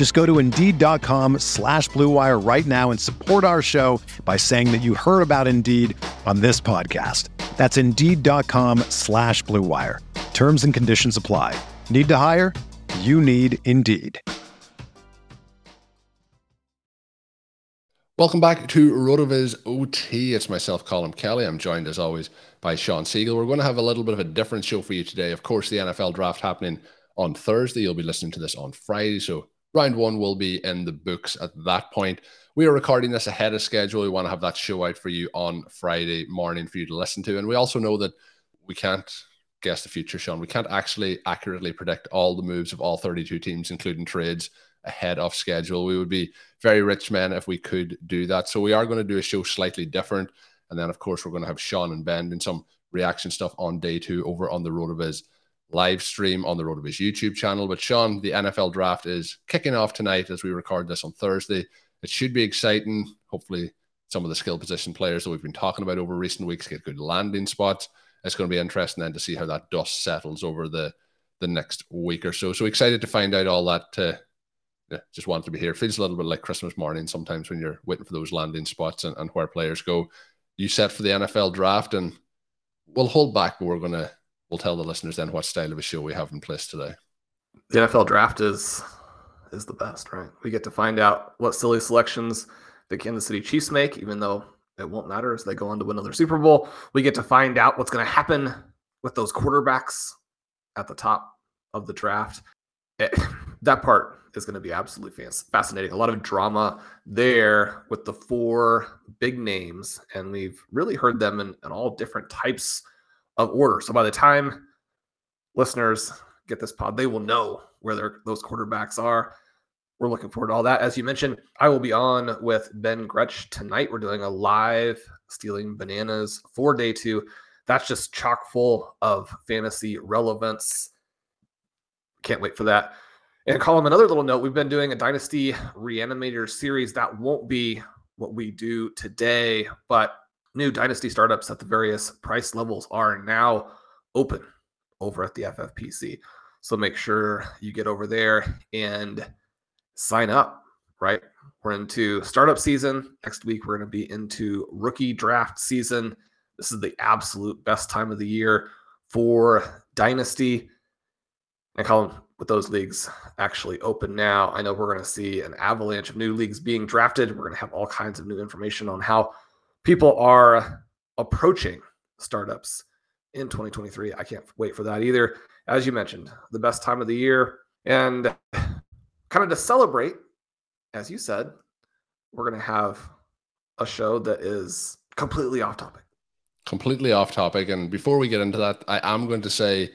Just go to Indeed.com slash BlueWire right now and support our show by saying that you heard about Indeed on this podcast. That's Indeed.com slash BlueWire. Terms and conditions apply. Need to hire? You need Indeed. Welcome back to RotoViz OT. It's myself, Colm Kelly. I'm joined as always by Shawn Siegele. We're going to have a little bit of a different show for you today. Of course, the NFL draft happening on Thursday. You'll be listening to this on Friday. So round one will be in the books at that point. We are recording this ahead of schedule. We want to have that show out for you on Friday morning for you to listen to. And we also know that we can't guess the future, Shawn. We can't actually accurately predict all the moves of all 32 teams, including trades ahead of schedule. We would be very rich men if we could do that. So we are going to do a show slightly different. And then, of course, we're going to have Shawn and Ben and some reaction stuff on day two over on the RotoViz live stream on the Road RotoViz YouTube channel. But Shawn, the NFL draft is kicking off tonight as we record this on Thursday. It should be exciting. Hopefully, some of the skill position players that we've been talking about over recent weeks get good landing spots. It's going to be interesting then to see how that dust settles over the the next week or so. So excited to find out all that. Uh, yeah, just wanted to be here. Feels a little bit like Christmas morning sometimes when you're waiting for those landing spots and, and where players go. You set for the NFL draft, and we'll hold back. But we're gonna we'll tell the listeners then what style of a show we have in place today. The NFL draft is is the best, right? We get to find out what silly selections the Kansas City Chiefs make, even though it won't matter as they go on to win another Super Bowl. We get to find out what's going to happen with those quarterbacks at the top of the draft. It, eh, that part is going to be absolutely fascinating. A lot of drama there with the four big names, and we've really heard them in, in all different types of order. So by the time listeners get this pod, they will know where those quarterbacks are. We're looking forward to all that. As you mentioned, I will be on with Ben Gretch tonight. We're doing a live stealing bananas for day two. That's just chock full of fantasy relevance. Can't wait for that. And Colm, another little note, we've been doing a Dynasty Reanimator series. That won't be what we do today, but new Dynasty startups at the various price levels are now open over at the FFPC. So make sure you get over there and sign up, right? We're into startup season. Next week, we're going to be into rookie draft season. This is the absolute best time of the year for Dynasty. And Colm, with those leagues actually open now. I know we're going to see an avalanche of new leagues being drafted. We're going to have all kinds of new information on how people are approaching startups in 2023. I can't wait for that either. As you mentioned, the best time of the year. And kind of to celebrate, as you said, we're going to have a show that is completely off topic. Completely off topic. And before we get into that, I am going to say,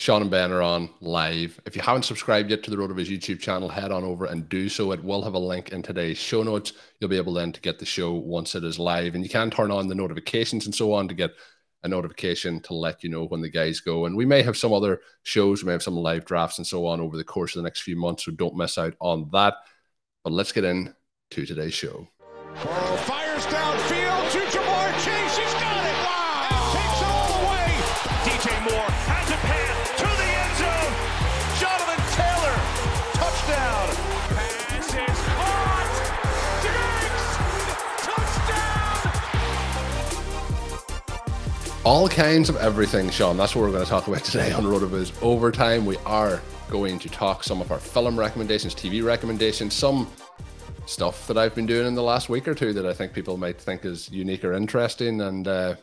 Shawn and Ben are on live. If you haven't subscribed yet to the RotoViz YouTube channel, head on over and do so. It will have a link in today's show notes. You'll be able then to get the show once it is live. And you can turn on the notifications and so on to get a notification to let you know when the guys go. And we may have some other shows, we may have some live drafts and so on over the course of the next few months. So don't miss out on that. But let's get in to today's show. Oh, fires downfield all kinds of everything, Shawn. That's what we're going to talk about today on Road of RotoViz Overtime. We are going to talk some of our film recommendations, TV recommendations, some stuff that I've been doing in the last week or two that I think people might think is unique or interesting. And uh,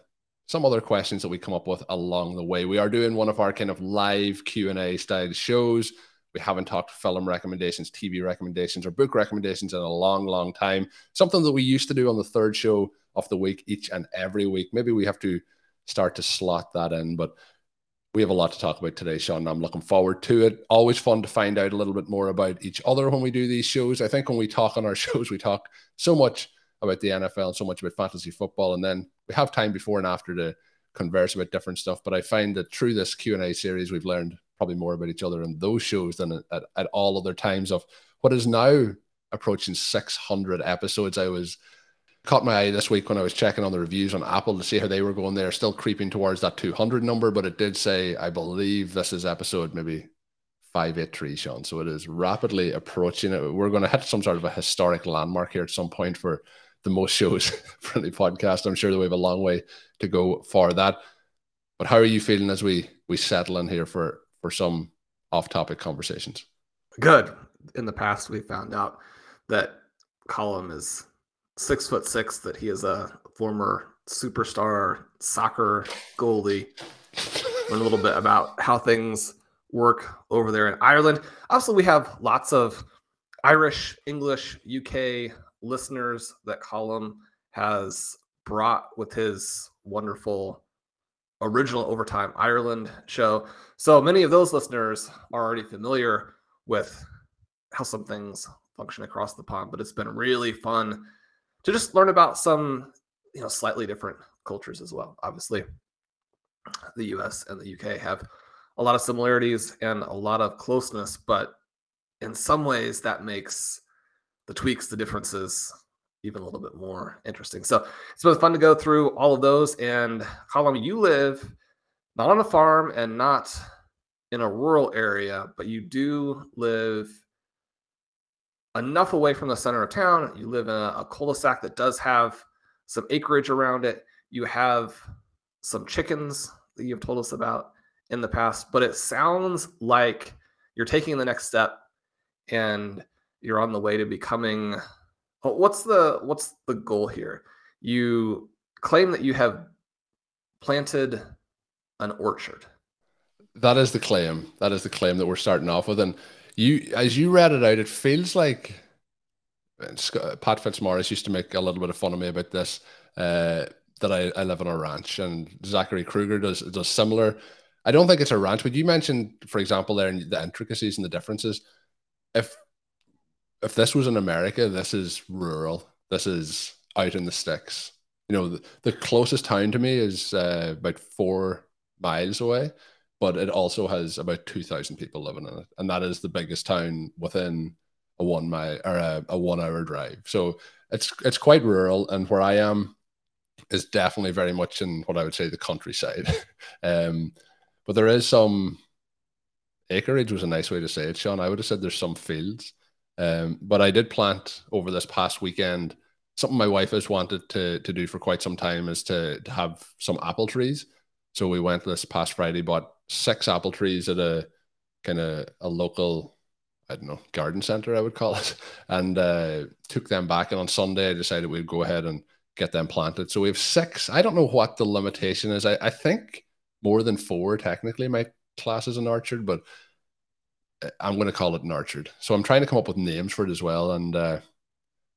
some other questions that we come up with along the way. We are doing one of our kind of live Q&A style shows. We haven't talked film recommendations, TV recommendations, or book recommendations in a long, long time. Something that we used to do on the third show of the week each and every week. Maybe we have to start to slot that in, but we have a lot to talk about today, Shawn. I'm looking forward to it. Always fun to find out a little bit more about each other when we do these shows. I think when we talk on our shows, we talk so much about the NFL and so much about fantasy football, and then we have time before and after to converse about different stuff. But I find that through this Q and A series, we've learned probably more about each other in those shows than at, at all other times of what is now approaching 600 episodes. I was caught my eye this week when I was checking on the reviews on Apple to see how they were going. They're still creeping towards that 200 number, but it did say, I believe this is episode maybe 583, Shawn. So it is rapidly approaching it. We're going to hit some sort of a historic landmark here at some point for the most shows for the podcast. I'm sure that we have a long way to go for that. But how are you feeling as we we settle in here for for some off-topic conversations? Good. In the past, we found out that Colm is six foot six, that he is a former superstar soccer goalie. Learn a little bit about how things work over there in Ireland. Also, we have lots of Irish, English, UK listeners that Colm has brought with his wonderful original Overtime Ireland show. So many of those listeners are already familiar with how some things function across the pond, but it's been really fun to just learn about some, you know, slightly different cultures as well. Obviously, the US and the UK have a lot of similarities and a lot of closeness, but in some ways that makes the tweaks, the differences even a little bit more interesting. So it's been fun to go through all of those. And Colm, you live not on a farm and not in a rural area, but you do live enough away from the center of town. You live in a, a cul-de-sac that does have some acreage around it. You have some chickens that you've told us about in the past, but it sounds like you're taking the next step and you're on the way to becoming what's the what's the goal here you claim that you have planted an orchard that is the claim that is the claim that we're starting off with and you as you read it out it feels like pat fitzmaurice used to make a little bit of fun of me about this uh, that I, I live on a ranch and zachary kruger does does similar i don't think it's a ranch but you mentioned for example there in the intricacies and the differences if if this was in America, this is rural. This is out in the sticks. You know, the, the closest town to me is uh, about four miles away, but it also has about 2,000 people living in it. And that is the biggest town within a one mile or a, a one hour drive. So it's it's quite rural. And where I am is definitely very much in what I would say the countryside. um, but there is some acreage was a nice way to say it, Shawn. I would have said there's some fields. Um, but I did plant over this past weekend something my wife has wanted to to do for quite some time is to, to have some apple trees. So we went this past Friday, bought six apple trees at a kind of a local, I don't know, garden center, I would call it, and uh, took them back. And on Sunday, I decided we'd go ahead and get them planted. So we have six. I don't know what the limitation is. I, I think more than four technically my class is an orchard, but I'm going to call it an orchard. So I'm trying to come up with names for it as well. And uh,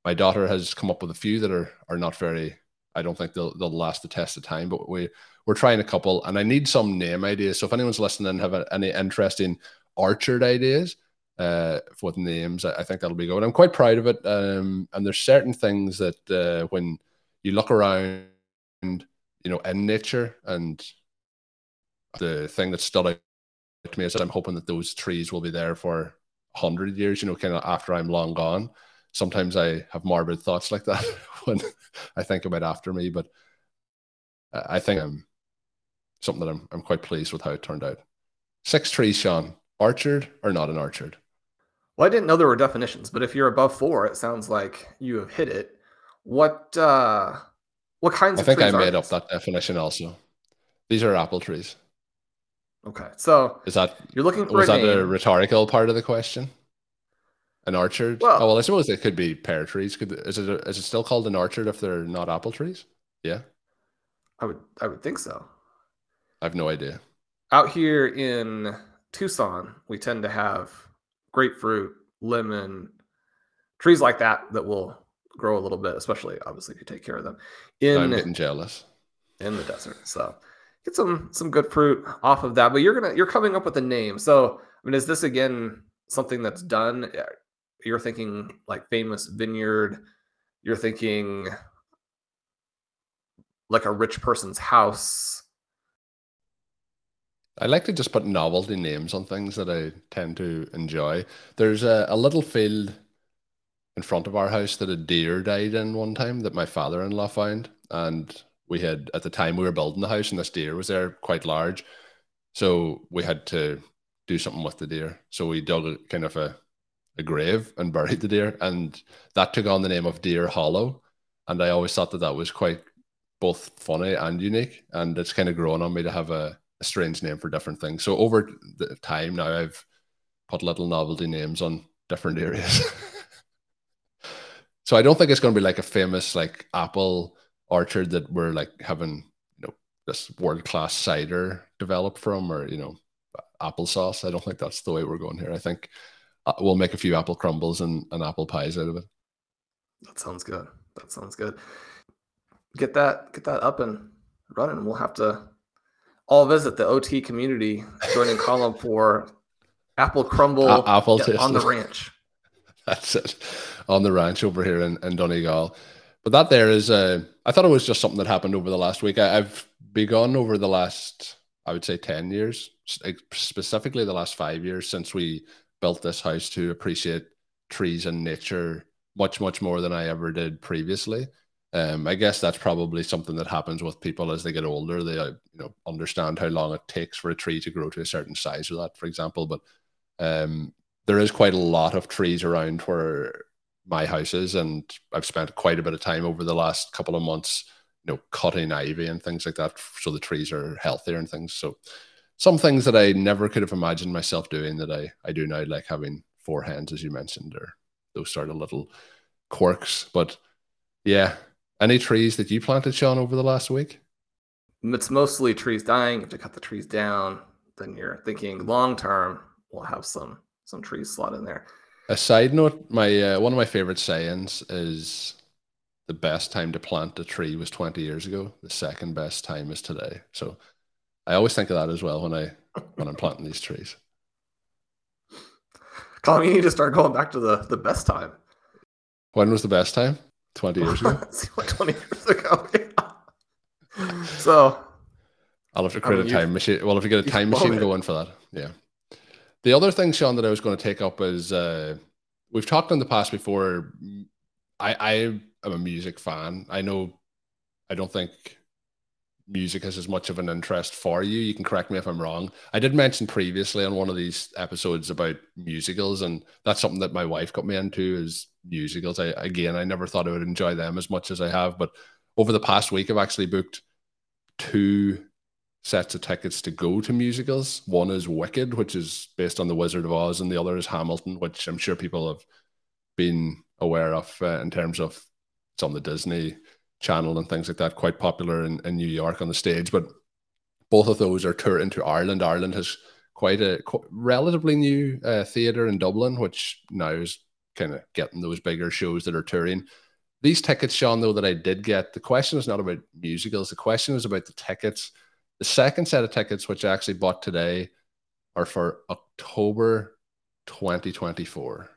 my daughter has come up with a few that are are not very. I don't think they'll they'll last the test of time. But we we're trying a couple, and I need some name ideas. So if anyone's listening and have a, any interesting orchard ideas uh, with names, I, I, think that'll be good. I'm quite proud of it. Um, and there's certain things that uh, when you look around, you know, in nature, and the thing that stood out to me is that I'm hoping that those trees will be there for hundred years. You know, kind of after I'm long gone. Sometimes I have morbid thoughts like that when I think about after me, but I think I'm something that I'm I'm quite pleased with how it turned out. Six trees, Shawn. Orchard or not an orchard? Well, I didn't know there were definitions, but if you're above four, it sounds like you have hit it. What uh what kinds of I think I made up that definition also. These are apple trees. Okay, so is that you're looking for was a that name. a rhetorical part of the question? An orchard? Well, oh well, I suppose it could be pear trees. Could is it a, is it still called an orchard if they're not apple trees? Yeah. I would I would think so. I have no idea. Out here in Tucson, we tend to have grapefruit, lemon, trees like that that will grow a little bit, especially obviously if you take care of them. In I'm getting jealous. In the desert. So get some some good fruit off of that. But you're gonna you're coming up with a name. So I mean, is this again something that's done? You're thinking like famous vineyard. You're thinking like a rich person's house. I like to just put novelty names on things that I tend to enjoy. There's a, a little field in front of our house that a deer died in one time that my father-in-law found, and we had at the time we were building the house, and this deer was there, quite large. So we had to do something with the deer. So we dug a, kind of a, a grave and buried the deer, and that took on the name of Deer Hollow. And I always thought that that was quite both funny and unique, and it's kind of grown on me to have a, a strange name for different things. So over the time now, I've put little novelty names on different areas. so I don't think it's going to be like a famous like apple orchard that we're like having you know this world class cider developed from, or you know applesauce. I don't think that's the way we're going here. I think uh, we'll make a few apple crumbles and, and apple pies out of it. That sounds good. That sounds good. Get that get that up and running. We'll have to all visit the OT community joining Colm for apple crumble uh, apple on the ranch. That's it on the ranch over here in, in Donegal. But that there is, uh, I thought it was just something that happened over the last week. I, I've begun over the last, I would say, 10 years, specifically the last five years since we built this house to appreciate trees and nature much, much more than I ever did previously. Um, I guess that's probably something that happens with people as they get older. They, uh, you know, understand how long it takes for a tree to grow to a certain size, or that, for example. But um, there is quite a lot of trees around where my house is, and I've spent quite a bit of time over the last couple of months, you know, cutting ivy and things like that, so the trees are healthier and things. So some things that I never could have imagined myself doing that I I do now, like having four hands, as you mentioned, or those sort of little quirks. But yeah, any trees that you planted, Shawn, over the last week? It's mostly trees dying. If you cut the trees down, then you're thinking long term, we'll have some some trees slot in there. A side note: my uh, one of my favorite sayings is the best time to plant a tree was 20 years ago. The second best time is today. So I always think of that as well when I when I'm planting these trees. Colm, you need to start going back to the the best time. When was the best time? 20 years ago. 20 years ago. Yeah. So I'll have to create I mean, a time machine. Well, if you get a time machine going for that, yeah. The other thing, Shawn, that I was going to take up is uh, we've talked in the past before. I, I am a music fan. I know I don't think music has as much of an interest for you. You can correct me if I'm wrong. I did mention previously on one of these episodes about musicals, and that's something that my wife got me into is musicals. I again, I never thought I would enjoy them as much as I have, but over the past week, I've actually booked two sets of tickets to go to musicals. One is Wicked, which is based on The Wizard of Oz, and the other is Hamilton, which I'm sure people have been aware of uh, in terms of it's on the Disney channel and things like that, quite popular in, in New York on the stage. But both of those are touring to Ireland. Ireland has quite a relatively new uh, theatre in Dublin, which now is kind of getting those bigger shows that are touring. These tickets, Shawn, though, that I did get, the question is not about musicals. The question is about the tickets. The second set of tickets, which I actually bought today, are for October 2024.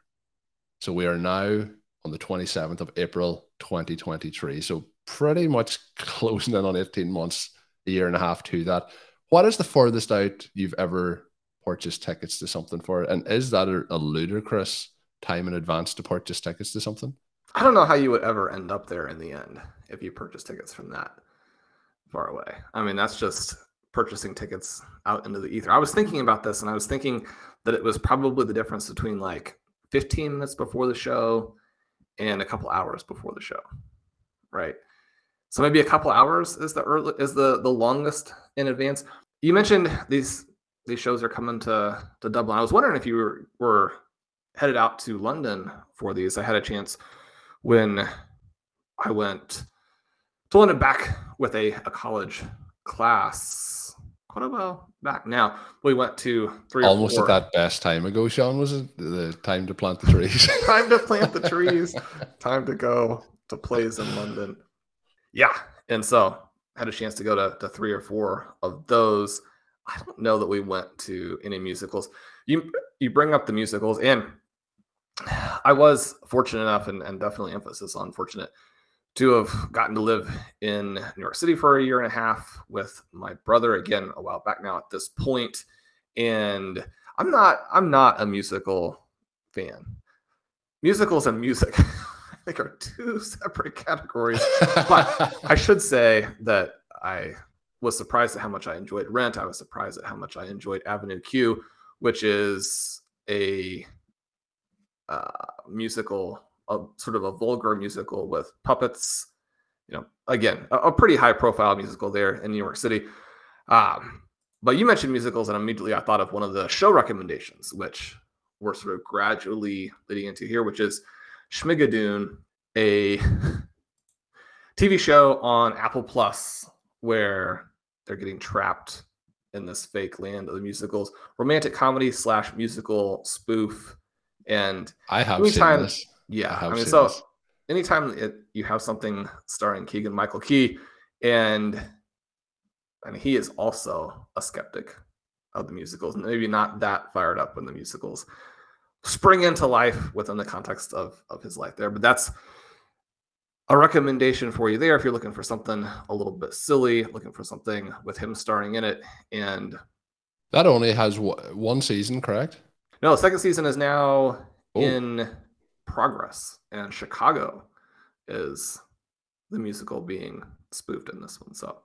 So we are now on the 27th of April 2023. So pretty much closing in on 18 months, a year and a half to that. What is the furthest out you've ever purchased tickets to something for? And is that a, a ludicrous time in advance to purchase tickets to something? I don't know how you would ever end up there in the end if you purchase tickets from that far away. I mean, that's just purchasing tickets out into the ether. I was thinking about this and I was thinking that it was probably the difference between like 15 minutes before the show and a couple hours before the show. Right. So maybe a couple hours is the early is the the longest in advance. You mentioned these these shows are coming to to Dublin. I was wondering if you were, were headed out to London for these. I had a chance when I went pulling it back with a, a college class quite a while back now. We went to three almost at that best time ago, Shawn. Was it the time to plant the trees? time to plant the trees. time to go to plays in London. Yeah, and so had a chance to go to, to three or four of those. I don't know that we went to any musicals. You you bring up the musicals, and I was fortunate enough, and, and definitely emphasis on fortunate, to have gotten to live in New York City for a year and a half with my brother again a while back now at this point. And I'm not I'm not a musical fan. Musicals and music think are two separate categories. but I should say that I was surprised at how much I enjoyed Rent. I was surprised at how much I enjoyed Avenue Q, which is a uh, musical a sort of a vulgar musical with puppets. You know, again, a, a pretty high profile musical there in New York City. Um, but you mentioned musicals, and immediately I thought of one of the show recommendations, which we're sort of gradually leading into here, which is Schmigadoon, a TV show on Apple Plus where they're getting trapped in this fake land of the musicals, romantic comedy slash musical spoof. And I have anytime, seen this. Yeah, I, I mean, so this. anytime it, you have something starring Keegan Michael Key, and and he is also a skeptic of the musicals, maybe not that fired up when the musicals spring into life within the context of of his life there. But that's a recommendation for you there if you're looking for something a little bit silly, looking for something with him starring in it, and that only has one season, correct? No, the second season is now oh. in progress, and Chicago is the musical being spoofed in this one. So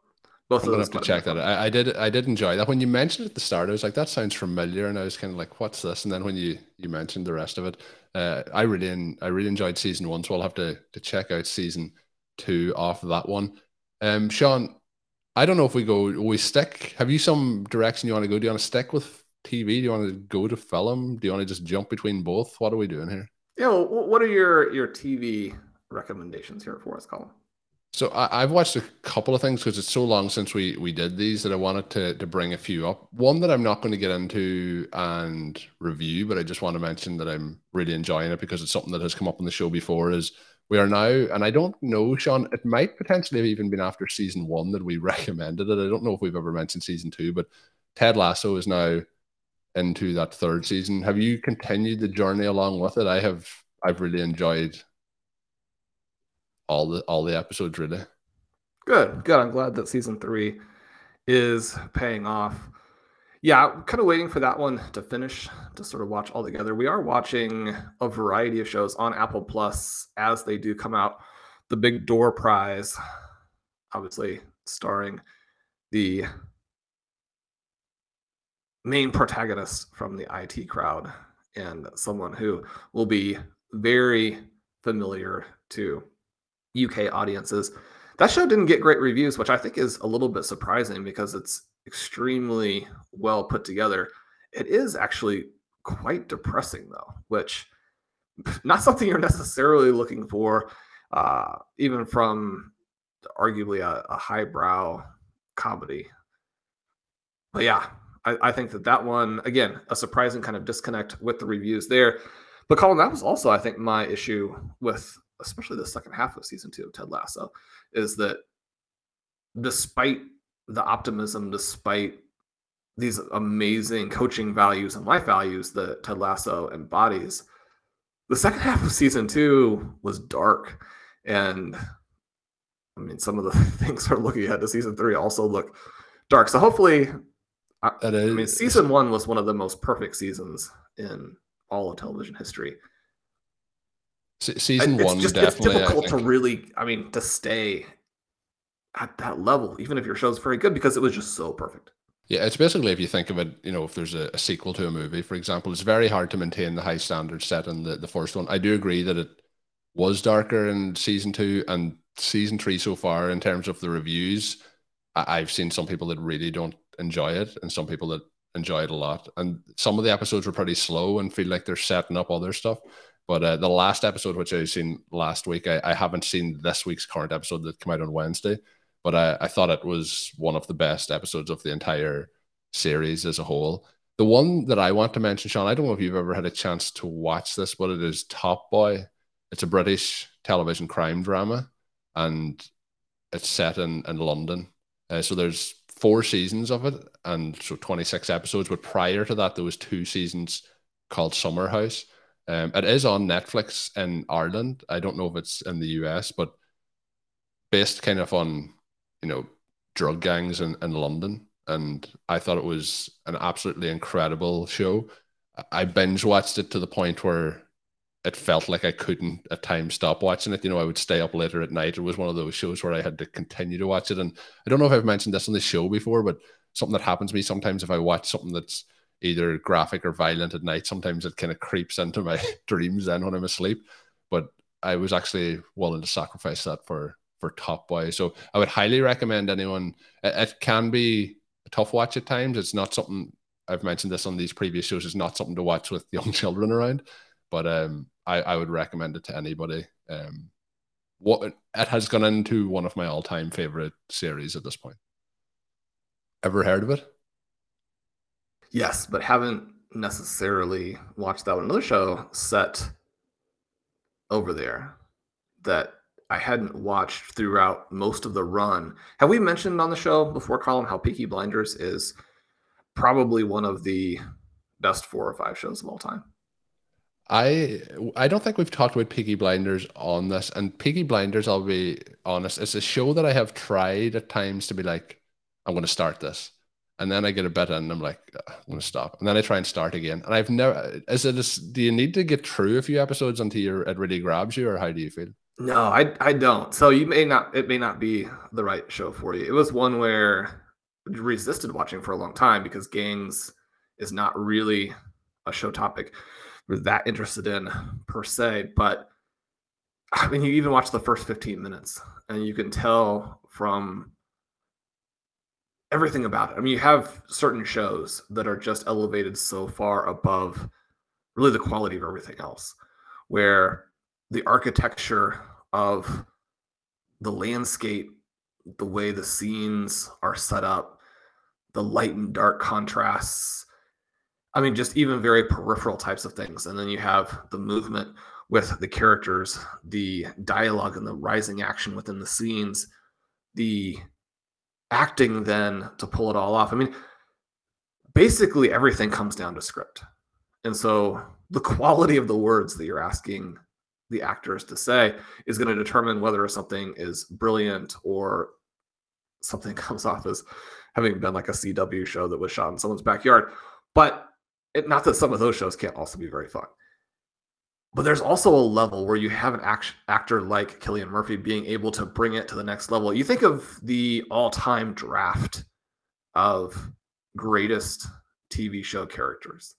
both I'm gonna have to check that. I, I, did. I did enjoy that. When you mentioned it at the start, I was like, "That sounds familiar," and I was kind of like, "What's this?" And then when you you mentioned the rest of it, uh, I really in, I really enjoyed season one. So I'll have to to check out season two off of that one. Um, Shawn, I don't know if we go we stick. Have you some direction you want to go? Do you want to stick with TV? Do you want to go to film? Do you want to just jump between both? What are we doing here? Yeah, well, what are your your TV recommendations here for us, Colm? So I, have watched a couple of things because it's so long since we we did these that I wanted to to bring a few up. One that I'm not going to get into and review, but I just want to mention that I'm really enjoying it because it's something that has come up on the show before. Is we are now, and I don't know, Shawn. It might potentially have even been after season one that we recommended it. I don't know if we've ever mentioned season two, but Ted Lasso is now into that third season. Have you continued the journey along with it? I have. I've really enjoyed all the all the episodes. Really good. Good. I'm glad that season three is paying off. Yeah, kind of waiting for that one to finish to sort of watch all together. We are watching a variety of shows on Apple Plus as they do come out. The Big Door Prize, obviously starring the main protagonist from the IT crowd and someone who will be very familiar to UK audiences. That show didn't get great reviews, which I think is a little bit surprising because it's extremely well put together. It is actually quite depressing, though, which not something you're necessarily looking for, uh, even from arguably a, a highbrow comedy. But yeah, I, I, think that that one again a surprising kind of disconnect with the reviews there. But Colm, that was also I think my issue with especially the second half of season two of Ted Lasso is that despite the optimism, despite these amazing coaching values and life values that Ted Lasso embodies, the second half of season two was dark. And I mean, some of the things we're looking at to season three also look dark. So hopefully, I, I mean, season one was one of the most perfect seasons in all of television history. Se- season one, just, definitely. It's difficult to really, I mean, to stay at that level, even if your show's very good, because it was just so perfect. Yeah, it's basically if you think of it, you know, if there's a, a, sequel to a movie, for example, it's very hard to maintain the high standards set in the, the first one. I do agree that it was darker in season two and season three so far in terms of the reviews. I, I've seen some people that really don't enjoy it and some people that enjoy it a lot. And some of the episodes were pretty slow and feel like they're setting up other stuff. But uh, the last episode, which I seen last week, I, I haven't seen this week's current episode that came out on Wednesday. But I, I thought it was one of the best episodes of the entire series as a whole. The one that I want to mention, Shawn, I don't know if you've ever had a chance to watch this, but it is Top Boy. It's a British television crime drama, and it's set in, in London. Uh, so there's four seasons of it, and so 26 episodes. But prior to that, there was two seasons called Summer House. Um, it is on Netflix in Ireland. I don't know if it's in the US, but based kind of on you know drug gangs in, in London. And I thought it was an absolutely incredible show. I binge watched it to the point where it felt like I couldn't at times stop watching it. You know, I would stay up later at night. It was one of those shows where I had to continue to watch it. And I don't know if I've mentioned this on the show before, but something that happens to me sometimes if I watch something that's either graphic or violent at night, sometimes it kind of creeps into my dreams then when I'm asleep. But I was actually willing to sacrifice that for for Top Boy. So I would highly recommend anyone. It, can be a tough watch at times. It's not something I've mentioned this on these previous shows. It's not something to watch with young children around, but um, I, I would recommend it to anybody. Um, what it has gone into one of my all-time favorite series at this point. Ever heard of it? Yes, but haven't necessarily watched that one. Another show set over there that I hadn't watched throughout most of the run. Have we mentioned on the show before, Colm, how Peaky Blinders is probably one of the best four or five shows of all time? I I don't think we've talked about Peaky Blinders on this, and Peaky Blinders, I'll be honest, it's a show that I have tried at times to be like, I'm going to start this, and then I get a bit in, and I'm like, I'm to stop, and then I try and start again, and I've never. Is it? A, do you need to get through a few episodes until you it really grabs you, or how do you feel? No, I I don't. So you may not. It may not be the right show for you. It was one where I resisted watching for a long time because gangs is not really a show topic we're that interested in per se. But I mean, you even watch the first 15 minutes and you can tell from everything about it. I mean, you have certain shows that are just elevated so far above really the quality of everything else, where the architecture of the landscape, the way the scenes are set up, the light and dark contrasts, I mean, just even very peripheral types of things. And then you have the movement with the characters, the dialogue and the rising action within the scenes, the acting then to pull it all off. I mean, basically everything comes down to script. And so the quality of the words that you're asking the actors to say is going to determine whether something is brilliant or something comes off as having been like a CW show that was shot in someone's backyard. But it, not that some of those shows can't also be very fun. But there's also a level where you have an act, actor like Cillian Murphy being able to bring it to the next level. You think of the all-time draft of greatest TV show characters.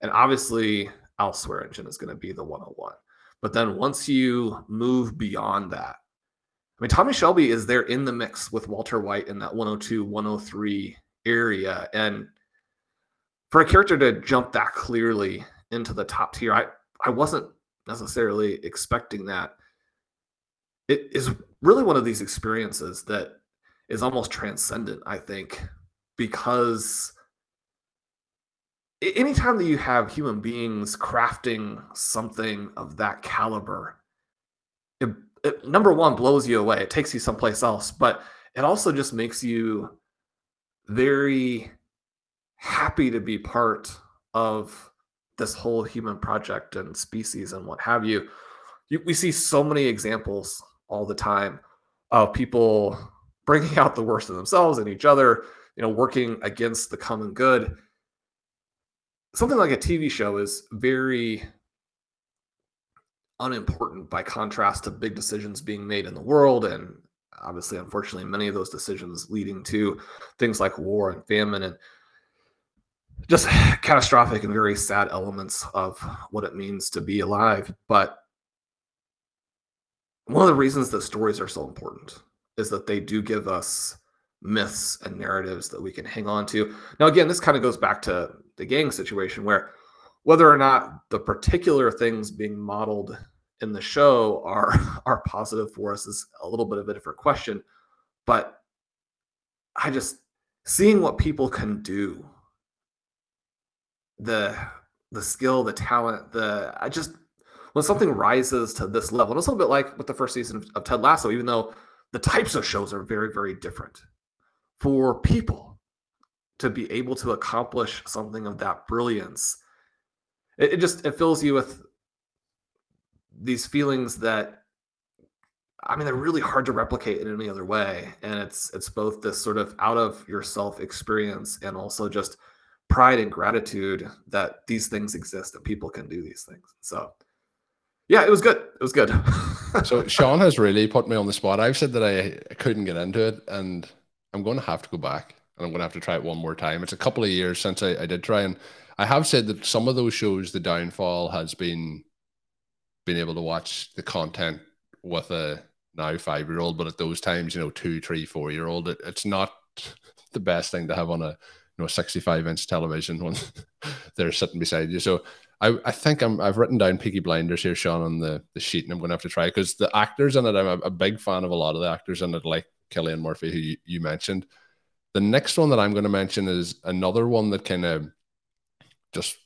And obviously, Al Swearingen is going to be the 101. But then once you move beyond that, I mean, Tommy Shelby is there in the mix with Walter White in that 102, 103 area. And for a character to jump that clearly into the top tier, I, I wasn't necessarily expecting that. It is really one of these experiences that is almost transcendent, I think, because anytime that you have human beings crafting something of that caliber, it, it, number one blows you away. It takes you someplace else, but it also just makes you very happy to be part of this whole human project and species and what have you. you we see so many examples all the time of people bringing out the worst of themselves and each other, you know, working against the common good. Something like a TV show is very unimportant by contrast to big decisions being made in the world and obviously unfortunately many of those decisions leading to things like war and famine and just catastrophic and very sad elements of what it means to be alive. But one of the reasons that stories are so important is that they do give us myths and narratives that we can hang on to. Now, again, this kind of goes back to the gang situation where whether or not the particular things being modeled in the show are are positive for us is a little bit of a different question. But I just seeing what people can do, the the skill, the talent, the I just when something rises to this level, and it's a little bit like with the first season of Ted Lasso, even though the types of shows are very, very different. For people to be able to accomplish something of that brilliance, it, it just it fills you with these feelings that I mean they're really hard to replicate in any other way. And it's it's both this sort of out of yourself experience and also just pride and gratitude that these things exist that people can do these things. So yeah, it was good. It was good. so Shawn has really put me on the spot. I've said that I couldn't get into it, and I'm going to have to go back, and I'm going to have to try it one more time. It's a couple of years since I, I did try, and I have said that some of those shows, the downfall has been being able to watch the content with a now five year old, but at those times, you know, two, three, four year old, it, it's not the best thing to have on a know 65 inch television when they're sitting beside you. So I, I think I'm I've written down Peaky Blinders here, Shawn, on the, the sheet, and I'm gonna have to try because the actors in it, I'm a, a, big fan of a lot of the actors in it, like Cillian Murphy, who you, you mentioned. The next one that I'm going to mention is another one that kind of just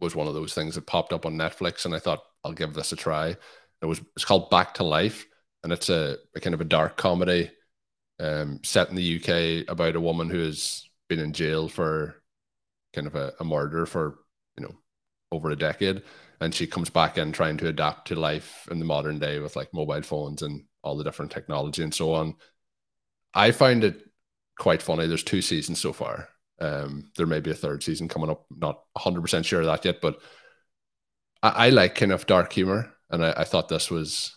was one of those things that popped up on Netflix, and I thought I'll give this a try. It was it's called Back to Life, and it's a, a kind of a dark comedy um, set in the UK about a woman who has been in jail for kind of a, a murder for you know over a decade, and she comes back in trying to adapt to life in the modern day with like mobile phones and all the different technology and so on. I find it quite funny. There's two seasons so far. Um, there may be a third season coming up. Not 100% sure of that yet, but I, I like kind of dark humor, and I, I thought this was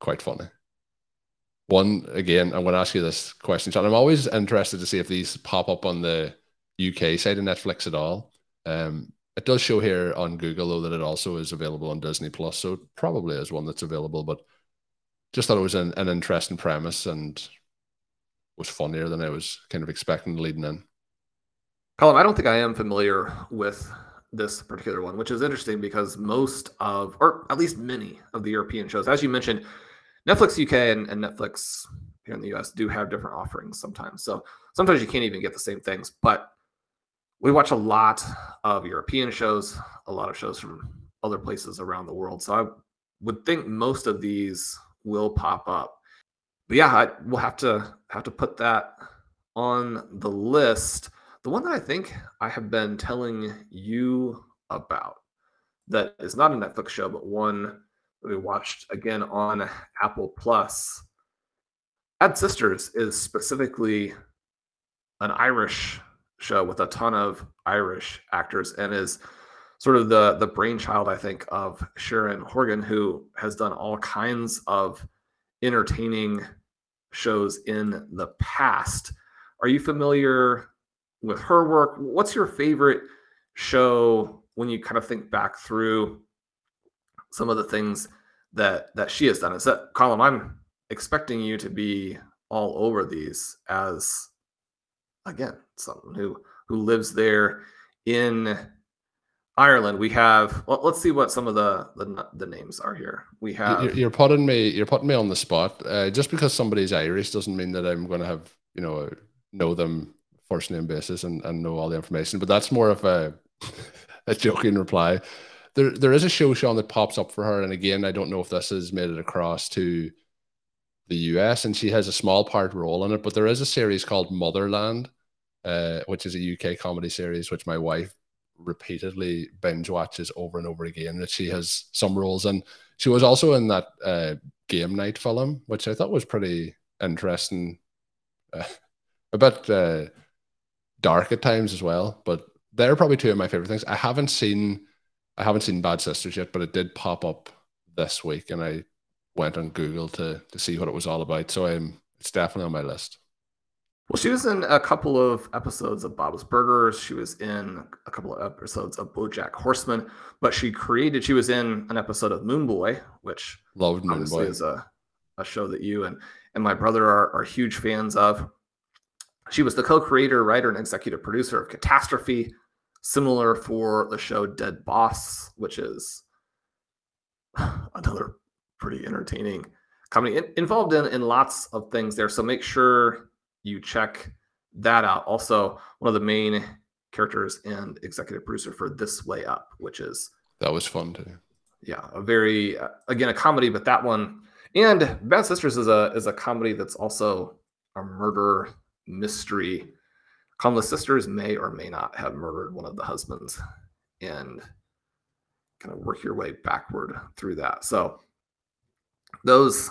quite funny. One again, I'm going to ask you this question, Shawn. I'm always interested to see if these pop up on the UK side of Netflix at all. Um, it does show here on Google though that it also is available on Disney Plus, so probably is one that's available. But just thought it was an, an interesting premise and was funnier than I was kind of expecting leading in. Colm, I don't think I am familiar with this particular one, which is interesting because most of, or at least many of the European shows, as you mentioned, Netflix UK and, and Netflix here in the US do have different offerings sometimes. So sometimes you can't even get the same things. But we watch a lot of European shows, a lot of shows from other places around the world. So I would think most of these will pop up. But yeah, I, we'll have to have to put that on the list. The one that I think I have been telling you about that is not a Netflix show, but one we watched again on Apple Plus. Bad Sisters is specifically an Irish show with a ton of Irish actors and is sort of the the brainchild, I think, of Sharon Horgan, who has done all kinds of entertaining shows in the past. Are you familiar with her work? What's your favorite show when you kind of think back through some of the things that that she has done? Is that Colm? I'm expecting you to be all over these as again someone who who lives there in Ireland. We have. Well, let's see what some of the the, the names are here. We have. You're, you're, putting me. You're putting me on the spot. Uh, just because somebody's Irish doesn't mean that I'm going to have you know know them first name basis and, and know all the information. But that's more of a a joking reply. There there is a show Shawn that pops up for her, and again, I don't know if this has made it across to the US, and she has a small part role in it. But there is a series called Motherland uh, which is a UK comedy series, which my wife repeatedly binge watches over and over again. That she has some roles in. She was also in that uh, game night film, which I thought was pretty interesting. Uh, a bit uh, dark at times as well, but they're probably two of my favorite things. I haven't seen, I haven't seen Bad Sisters yet, but it did pop up this week, and I went on Google to to see what it was all about. So I'm, it's definitely on my list. Well, she was in a couple of episodes of Bob's Burgers. She was in a couple of episodes of BoJack Horseman, but she created. She was in an episode of Moone Boy, which loved Moone Boy is a, a show that you and and my brother are, are huge fans of. She was the co-creator, writer, and executive producer of Catastrophe, Similar for the show Dead Boss, which is another pretty entertaining comedy involved in, in lots of things there. So make sure you check that out. Also, one of the main characters and executive producer for This Way Up, which is that was fun too. Yeah, a very uh, again a comedy, but that one and Bad Sisters is a is a comedy that's also a murder mystery the sisters may or may not have murdered one of the husbands and kind of work your way backward through that. So those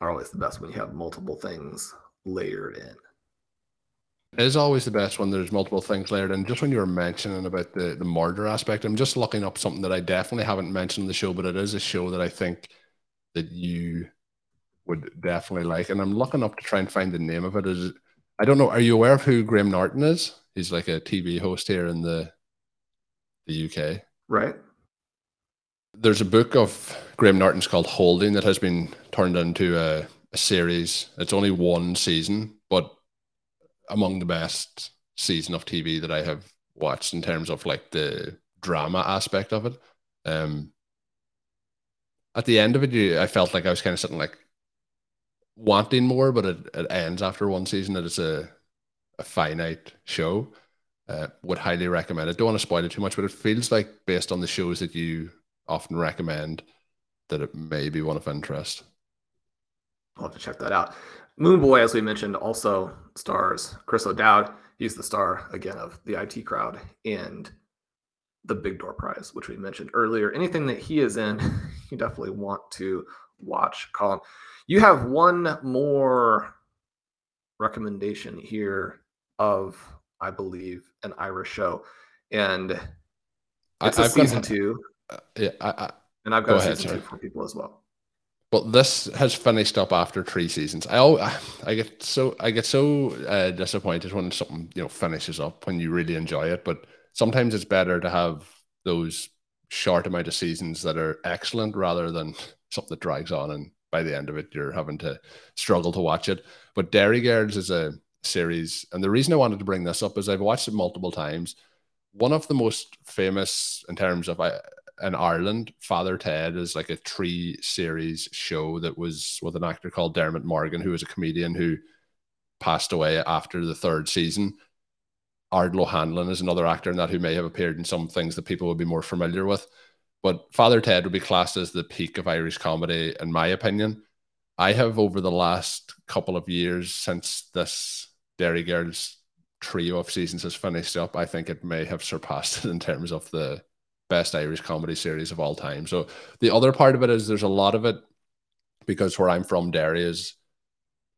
are always the best when you have multiple things layered in. It is always the best when there's multiple things layered in. Just when you were mentioning about the, the murder aspect, I'm just looking up something that I definitely haven't mentioned in the show, but it is a show that I think that you would definitely like. And I'm looking up to try and find the name of it. Is I don't know. Are you aware of who Graham Norton is? He's like a TV host here in the the UK. Right. There's a book of Graham Norton's called Holding that has been turned into a, a series. It's only one season, but among the best season of TV that I have watched in terms of like the drama aspect of it. Um, at the end of it, you, I felt like I was kind of sitting like, wanting more, but it, it ends after one season. That It is a a finite show. Uh, would highly recommend it. Don't want to spoil it too much, but it feels like based on the shows that you often recommend that it may be one of interest. I'll have to check that out. Moone Boy, as we mentioned, also stars Chris O'Dowd. He's the star again of the IT crowd and the Big Door Prize, which we mentioned earlier. Anything that he is in, you definitely want to watch. Colm, you have one more recommendation here of, I believe, an Irish show, and it's I, a season got, two. Uh, yeah, I, I, and I've got a ahead, season sorry. two for people as well. But this has finished up after three seasons. I always, I get so I get so uh, disappointed when something you know finishes up when you really enjoy it. But sometimes it's better to have those short amount of seasons that are excellent rather than something that drags on and by the end of it, you're having to struggle to watch it. But Derry Girls is a series, and the reason I wanted to bring this up is I've watched it multiple times. One of the most famous in terms of in Ireland, Father Ted is like a three series show that was with an actor called Dermot Morgan, who was a comedian who passed away after the third season. Ardal O'Hanlon is another actor in that who may have appeared in some things that people would be more familiar with. But Father Ted would be classed as the peak of Irish comedy, in my opinion. I have, over the last couple of years, since this Derry Girls trio of seasons has finished up, I think it may have surpassed it in terms of the best Irish comedy series of all time. So the other part of it is there's a lot of it because where I'm from, Derry is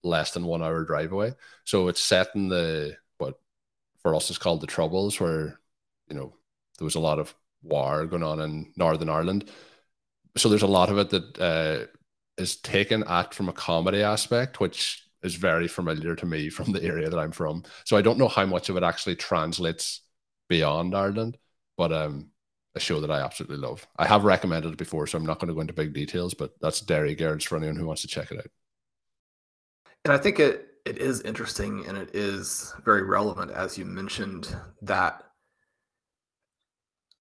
less than one hour drive away. So it's set in the what for us is called the Troubles, where you know there was a lot of war going on in Northern Ireland. So there's a lot of it that uh, is taken at from a comedy aspect, which is very familiar to me from the area that I'm from. So I don't know how much of it actually translates beyond Ireland, but um, a show that I absolutely love. I have recommended it before, so I'm not going to go into big details, but that's Derry Girls for anyone who wants to check it out. And I think it it is interesting and it is very relevant, as you mentioned, that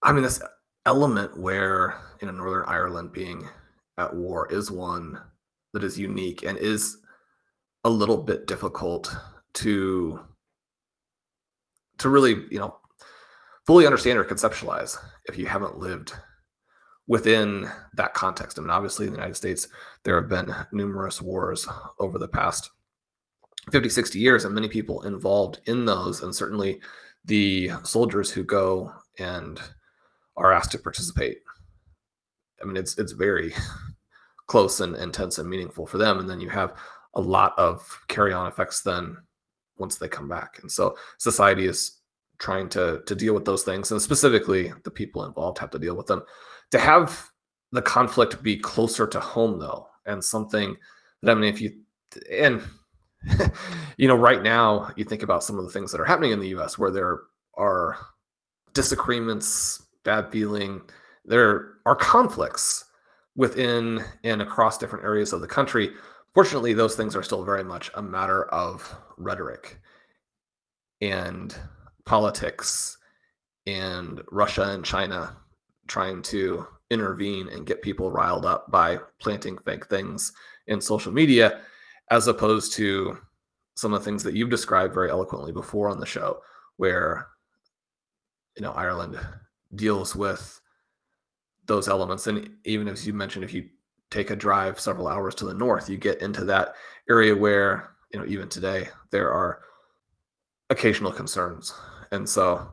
I mean, this element where you know Northern Ireland being at war is one that is unique and is a little bit difficult to to really you know fully understand or conceptualize if you haven't lived within that context. I mean, obviously, in the United States, there have been numerous wars over the past 50, 60 years, and many people involved in those. And certainly the soldiers who go and are asked to participate. I mean, it's it's very close and intense and meaningful for them, and then you have a lot of carry on effects then once they come back. And so society is trying to to deal with those things, and specifically the people involved have to deal with them. To have the conflict be closer to home, though, and something that I mean, if you and you know, right now you think about some of the things that are happening in the U.S. where there are disagreements bad feeling. There are conflicts within and across different areas of the country. Fortunately, those things are still very much a matter of rhetoric and politics and Russia and China trying to intervene and get people riled up by planting fake things in social media, as opposed to some of the things that you've described very eloquently before on the show, where you know Ireland deals with those elements. And even as you mentioned, if you take a drive several hours to the north, you get into that area where, you know, even today there are occasional concerns. And so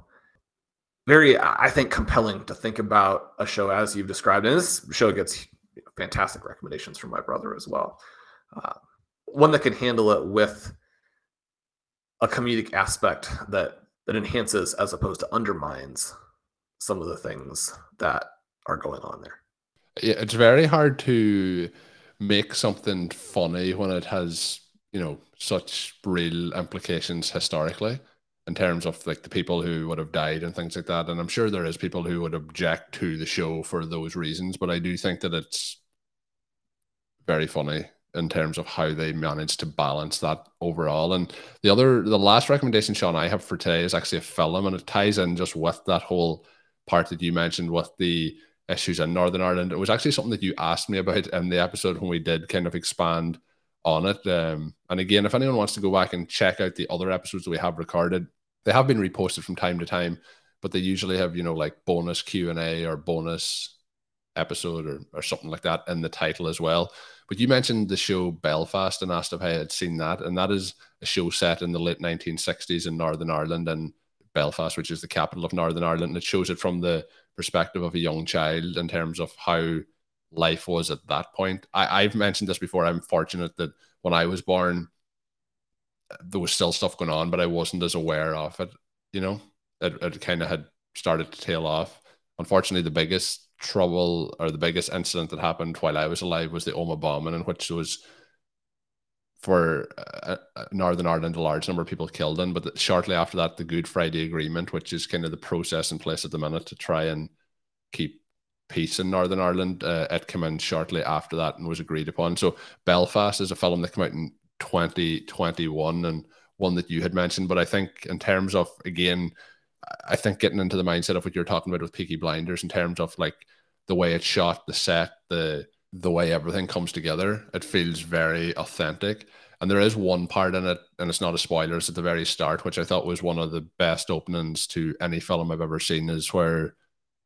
very, I think, compelling to think about a show as you've described. And this show gets fantastic recommendations from my brother as well. Uh, one that can handle it with a comedic aspect that that enhances as opposed to undermines some of the things that are going on there. Yeah, it's very hard to make something funny when it has, you know, such real implications historically in terms of like the people who would have died and things like that. And I'm sure there is people who would object to the show for those reasons, but I do think that it's very funny in terms of how they managed to balance that overall. And the other, the last recommendation, Shawn, I have for today is actually a film, and it ties in just with that whole part that you mentioned with the issues in Northern Ireland. It was actually something that you asked me about in the episode when we did kind of expand on it. Um, and again, if anyone wants to go back and check out the other episodes that we have recorded, they have been reposted from time to time, but they usually have you know like bonus Q and A or bonus episode or, or something like that in the title as well. But you mentioned the show Belfast and asked if I had seen that, and that is a show set in the late 1960s in Northern Ireland and Belfast, which is the capital of Northern Ireland. And it shows it from the perspective of a young child in terms of how life was at that point. I, I've mentioned this before. I'm fortunate that when I was born, there was still stuff going on, but I wasn't as aware of it. You know, it, it kind of had started to tail off. Unfortunately, the biggest trouble or the biggest incident that happened while I was alive was the Omagh bombing, in which there was for uh, uh, Northern Ireland a large number of people killed in. But shortly after that, the Good Friday Agreement, which is kind of the process in place at the minute to try and keep peace in Northern Ireland, uh, it came in shortly after that and was agreed upon. So Belfast is a film that came out in 2021 and one that you had mentioned. But I think in terms of again, I think getting into the mindset of what you're talking about with Peaky Blinders in terms of like the way it's shot, the set, the the way everything comes together, it feels very authentic. And there is one part in it, and it's not a spoiler, it's at the very start, which I thought was one of the best openings to any film I've ever seen, is where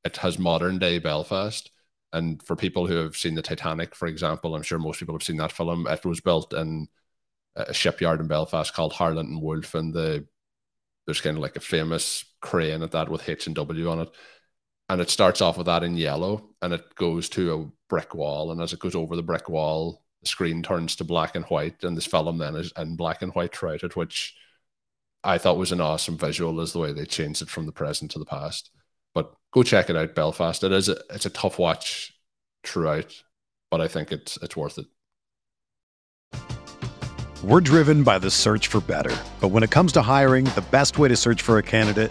it has modern day Belfast. And for people who have seen the Titanic, for example, I'm sure most people have seen that film. It was built in a shipyard in Belfast called Harland and Wolff, and the there's kind of like a famous crane at that with H and W on it and it starts off with that in yellow and it goes to a brick wall and as it goes over the brick wall the screen turns to black and white and this film then is in black and white throughout it which i thought was an awesome visual as the way they changed it from the present to the past. But go check it out belfast. It is a, it's a tough watch throughout but i think it's it's worth it. We're driven by the search for better. But when it comes to hiring the best way to search for a candidate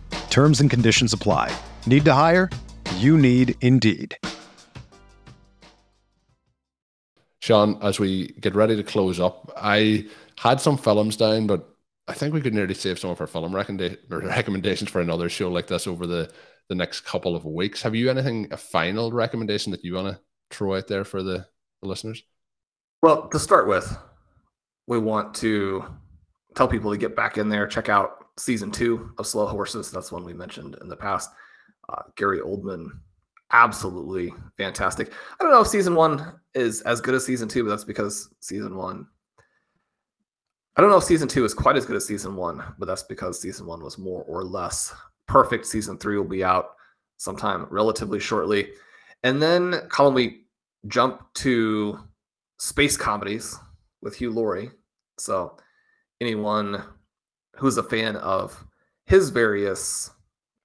Terms and conditions apply. Need to hire? You need Indeed. Shawn, as we get ready to close up, I had some films down, but I think we could nearly save some of our film recommendations for another show like this over the, the next couple of weeks. Have you anything, a final recommendation that you want to throw out there for the, the listeners? Well, to start with, we want to tell people to get back in there, check out season two of Slow Horses. That's one we mentioned in the past. Uh, Gary Oldman absolutely fantastic. I don't know if season one is as good as season two, but that's because season one. I don't know if season two is quite as good as season one, but that's because season one was more or less perfect. Season three will be out sometime relatively shortly. And then, Colm, we jump to space comedies with Hugh Laurie. So, anyone who's a fan of his various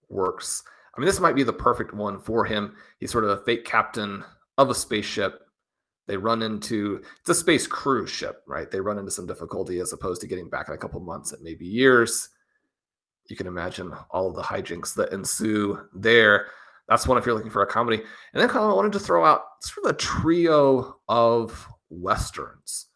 works, I mean, this might be the perfect one for him. He's sort of a fake captain of a spaceship. They run into it's a space cruise ship, right? They run into some difficulty as opposed to getting back in a couple months and maybe years. You can imagine all of the hijinks that ensue there. That's one if you're looking for a comedy. And then kind of wanted to throw out sort of a trio of westerns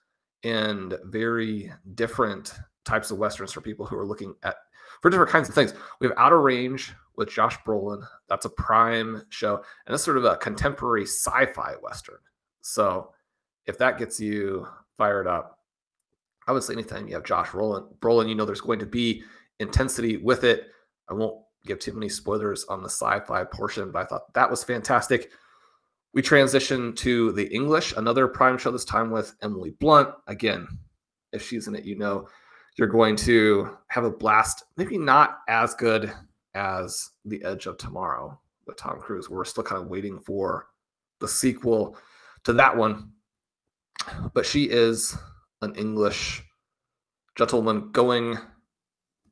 and very different types of westerns for people who are looking at for different kinds of things. We have Outer Range with Josh Brolin. That's a prime show, and it's sort of a contemporary sci-fi western. So if that gets you fired up, say anytime you have Josh Brolin, Brolin, you know there's going to be intensity with it. I won't give too many spoilers on the sci-fi portion, but I thought that was fantastic. We transition to the English, another prime show this time with Emily Blunt. Again, if she's in it, you know you're going to have a blast. Maybe not as good as The Edge of Tomorrow with Tom Cruise. We're still kind of waiting for the sequel to that one. But she is an English gentleman going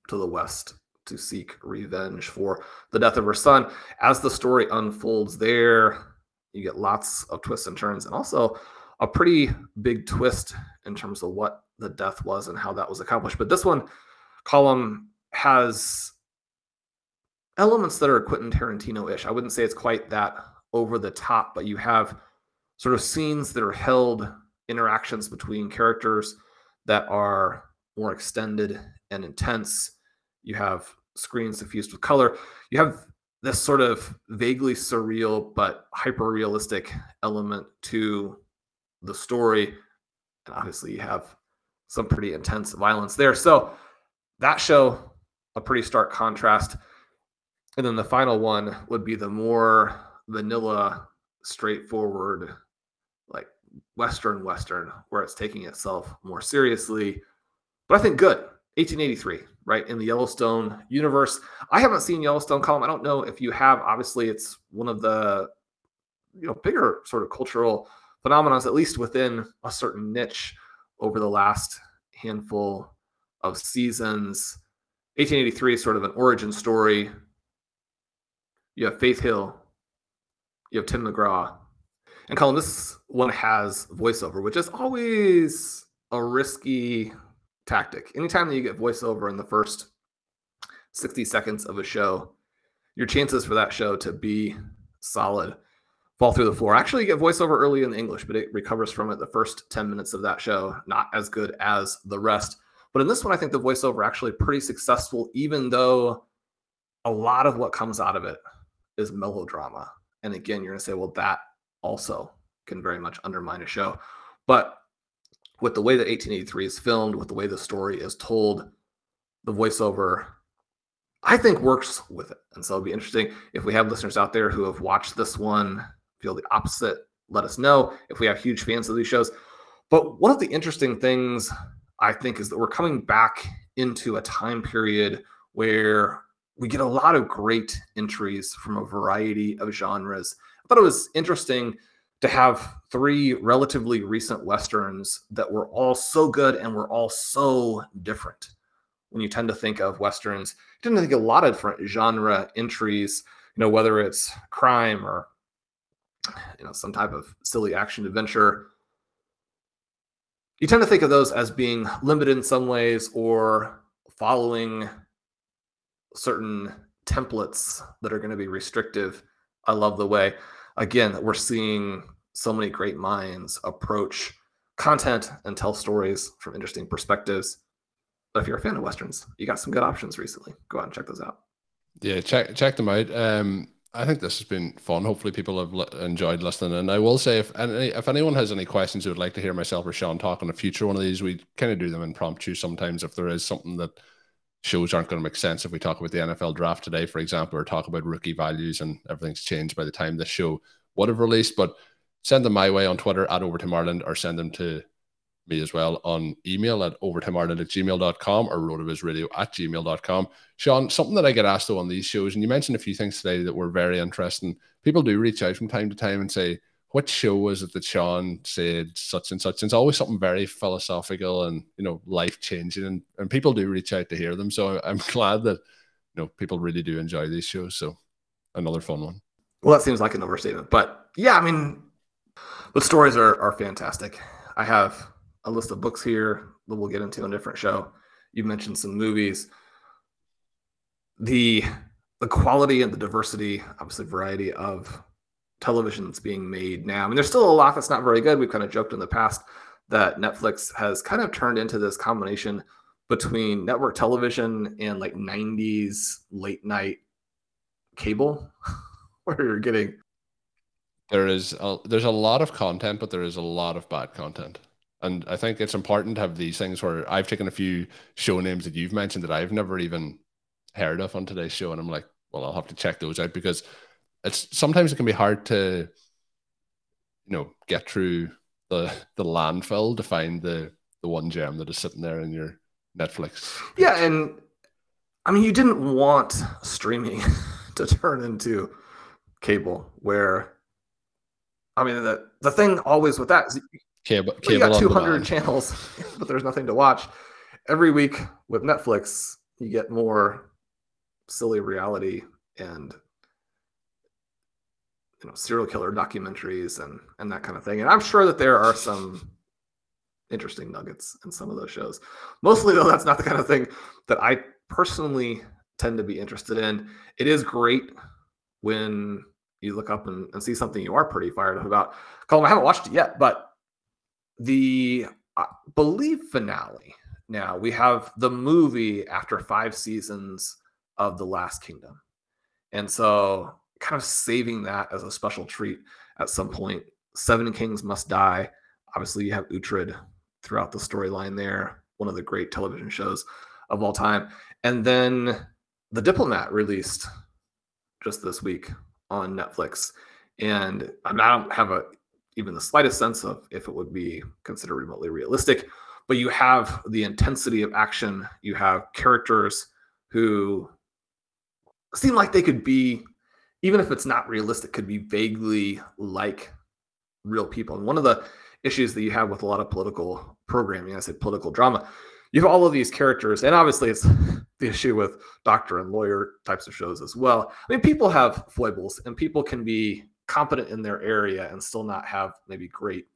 to the West to seek revenge for the death of her son. As the story unfolds there, you get lots of twists and turns, and also a pretty big twist in terms of what the death was and how that was accomplished. But this one Colm has elements that are Quentin Tarantino ish. I wouldn't say it's quite that over the top, but you have sort of scenes that are held, interactions between characters that are more extended and intense. You have screens suffused with color. You have this sort of vaguely surreal but hyper realistic element to the story. And obviously, you have some pretty intense violence there. So, that show, a pretty stark contrast. And then the final one would be the more vanilla, straightforward, like Western Western, where it's taking itself more seriously. But I think good. 1883, right? In the Yellowstone universe. I haven't seen Yellowstone Colm. I don't know if you have. Obviously, it's one of the you know bigger sort of cultural phenomenons, at least within a certain niche over the last handful of seasons. 1883 is sort of an origin story. You have Faith Hill, you have Tim McGraw. And Colm, this one has voiceover, which is always a risky tactic. Anytime that you get voiceover in the first 60 seconds of a show, your chances for that show to be solid fall through the floor. Actually, get voiceover early in the English, but it recovers from it the first 10 minutes of that show. Not as good as the rest. But in this one, I think the voiceover actually pretty successful, even though a lot of what comes out of it is melodrama. And again, you're going to say, well, that also can very much undermine a show. But with the way that 1883 is filmed, with the way the story is told, the voiceover, I think works with it. And so it'll be interesting if we have listeners out there who have watched this one, feel the opposite, let us know if we have huge fans of these shows. But one of the interesting things I think is that we're coming back into a time period where we get a lot of great entries from a variety of genres. I thought it was interesting to have three relatively recent westerns that were all so good and were all so different. When you tend to think of westerns, you tend to think a lot of different genre entries. You know, whether it's crime or you know some type of silly action adventure. You tend to think of those as being limited in some ways or following certain templates that are going to be restrictive. I love the way again, we're seeing so many great minds approach content and tell stories from interesting perspectives. But if you're a fan of westerns, you got some good options recently. Go out and check those out. Yeah, check check them out. Um, I think this has been fun. Hopefully, people have enjoyed listening. And I will say, if any, if anyone has any questions, who would like to hear myself or Shawn talk on a future one of these, we kind of do them impromptu sometimes. If there is something that shows aren't going to make sense if we talk about the NFL draft today, for example, or talk about rookie values and everything's changed by the time this show would have released. But send them my way on Twitter at to Ireland or send them to me as well on email at overtimeireland at gmail.com or rotovizradio at gmail.com. Shawn, something that I get asked though on these shows, and you mentioned a few things today that were very interesting. People do reach out from time to time and say, what show was it that Shawn said such and such? And it's always something very philosophical and you know life changing, and, and people do reach out to hear them. So I'm glad that you know people really do enjoy these shows. So another fun one. Well, that seems like an overstatement, but yeah, I mean, the stories are are fantastic. I have a list of books here that we'll get into on a different show. You mentioned some movies. The the quality and the diversity, obviously variety of television that's being made now. I mean, there's still a lot that's not very good. We've kind of joked in the past that Netflix has kind of turned into this combination between network television and like 90s late night cable, where you're getting. There is a, there's a lot of content, but there is a lot of bad content. And I think it's important to have these things where I've taken a few show names that you've mentioned that I've never even heard of on today's show, and I'm like, well, I'll have to check those out because it's sometimes it can be hard to you know get through the the landfill to find the the one gem that is sitting there in your Netflix. Yeah, and I mean you didn't want streaming to turn into cable where I mean the the thing always with that is cable, cable you got 200 channels but there's nothing to watch. Every week with Netflix you get more silly reality and you know serial killer documentaries and and that kind of thing. And I'm sure that there are some interesting nuggets in some of those shows. Mostly though, that's not the kind of thing that I personally tend to be interested in. It is great when you look up and, and see something you are pretty fired up about. Colm, I haven't watched it yet, but the I believe finale. Now we have the movie after five seasons of The Last Kingdom. And so kind of saving that as a special treat at some point. Seven Kings Must Die. Obviously, you have Uhtred throughout the storyline there, one of the great television shows of all time. And then The Diplomat released just this week on Netflix. And I don't have a even the slightest sense of if it would be considered remotely realistic, but you have the intensity of action. You have characters who seem like they could be even if it's not realistic, could be vaguely like real people. And one of the issues that you have with a lot of political programming, I said political drama, you have all of these characters, and obviously it's the issue with doctor and lawyer types of shows as well. I mean, people have foibles, and people can be competent in their area and still not have maybe great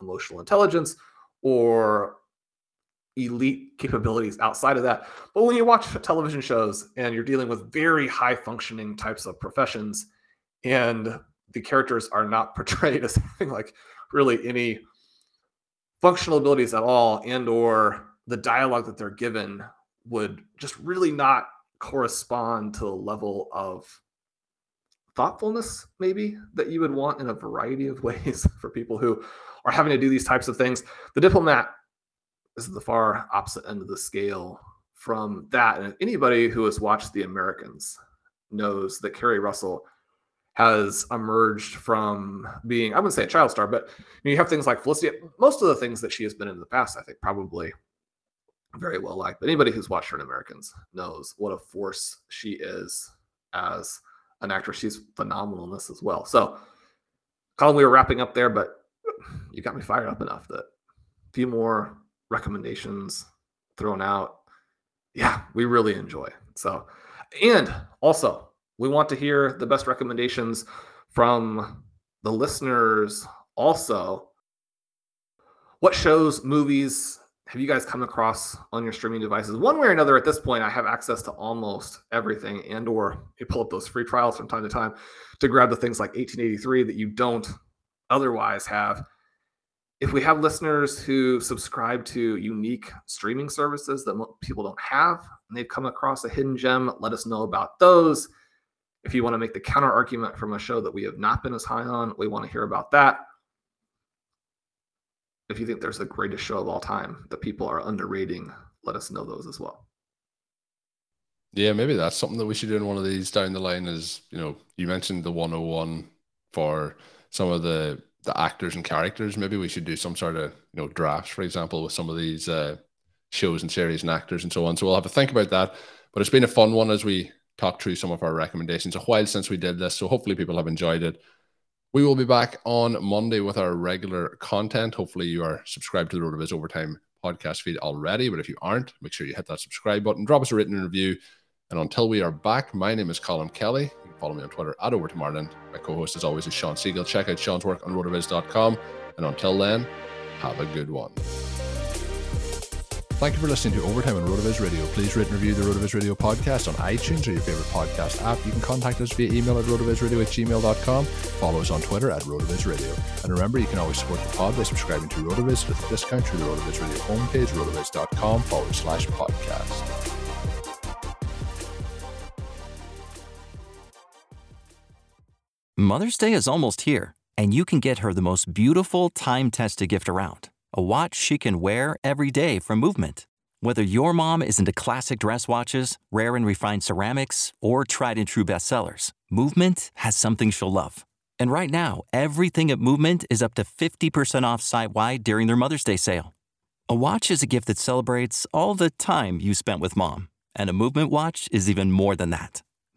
emotional intelligence or elite capabilities outside of that. But when you watch television shows and you're dealing with very high functioning types of professions and the characters are not portrayed as having like really any functional abilities at all and or the dialogue that they're given would just really not correspond to the level of thoughtfulness maybe that you would want in a variety of ways for people who are having to do these types of things the diplomat is the far opposite end of the scale from that. And anybody who has watched The Americans knows that Keri Russell has emerged from being, I wouldn't say a child star, but you have things like Felicity. Most of the things that she has been in the past, I think, probably very well liked. But anybody who's watched her in Americans knows what a force she is as an actress. She's phenomenal in this as well. So, Colm, we were wrapping up there, but you got me fired up enough that a few more recommendations thrown out. Yeah, we really enjoy. So, and also, we want to hear the best recommendations from the listeners. Also, what shows, movies have you guys come across on your streaming devices? One way or another, at this point, I have access to almost everything, and or you pull up those free trials from time to time to grab the things like 1883 that you don't otherwise have if we have listeners who subscribe to unique streaming services that people don't have and they've come across a hidden gem, let us know about those. If you want to make the counter argument from a show that we have not been as high on, we want to hear about that. If you think there's the greatest show of all time that people are underrating, let us know those as well. Yeah, maybe that's something that we should do in one of these down the line. Is you know, you mentioned the 101 for some of the the actors and characters. Maybe we should do some sort of you know drafts, for example, with some of these uh, shows and series and actors and so on. So we'll have to think about that. But it's been a fun one as we talk through some of our recommendations. A while since we did this, so hopefully people have enjoyed it. We will be back on Monday with our regular content. Hopefully, you are subscribed to the RotoViz Overtime podcast feed already. But if you aren't, make sure you hit that subscribe button, drop us a written review. And until we are back, my name is Colm Kelly. You can follow me on Twitter at Over Martin. My co host, as always, is Shawn Siegele. Check out Shawn's work on rotoviz.com. And until then, have a good one. Thank you for listening to Overtime on RotoViz Radio. Please rate and review the RotoViz Radio podcast on iTunes or your favorite podcast app. You can contact us via email at rotovizradio at gmail.com. Follow us on Twitter at RotoViz Radio. And remember, you can always support the pod by subscribing to RotoViz with a discount through the RotoViz Radio homepage, rotoviz.com forward slash podcast. Mother's Day is almost here, and you can get her the most beautiful time tested gift around a watch she can wear every day from Movement. Whether your mom is into classic dress watches, rare and refined ceramics, or tried and true bestsellers, Movement has something she'll love. And right now, everything at Movement is up to 50% off site wide during their Mother's Day sale. A watch is a gift that celebrates all the time you spent with mom, and a Movement watch is even more than that.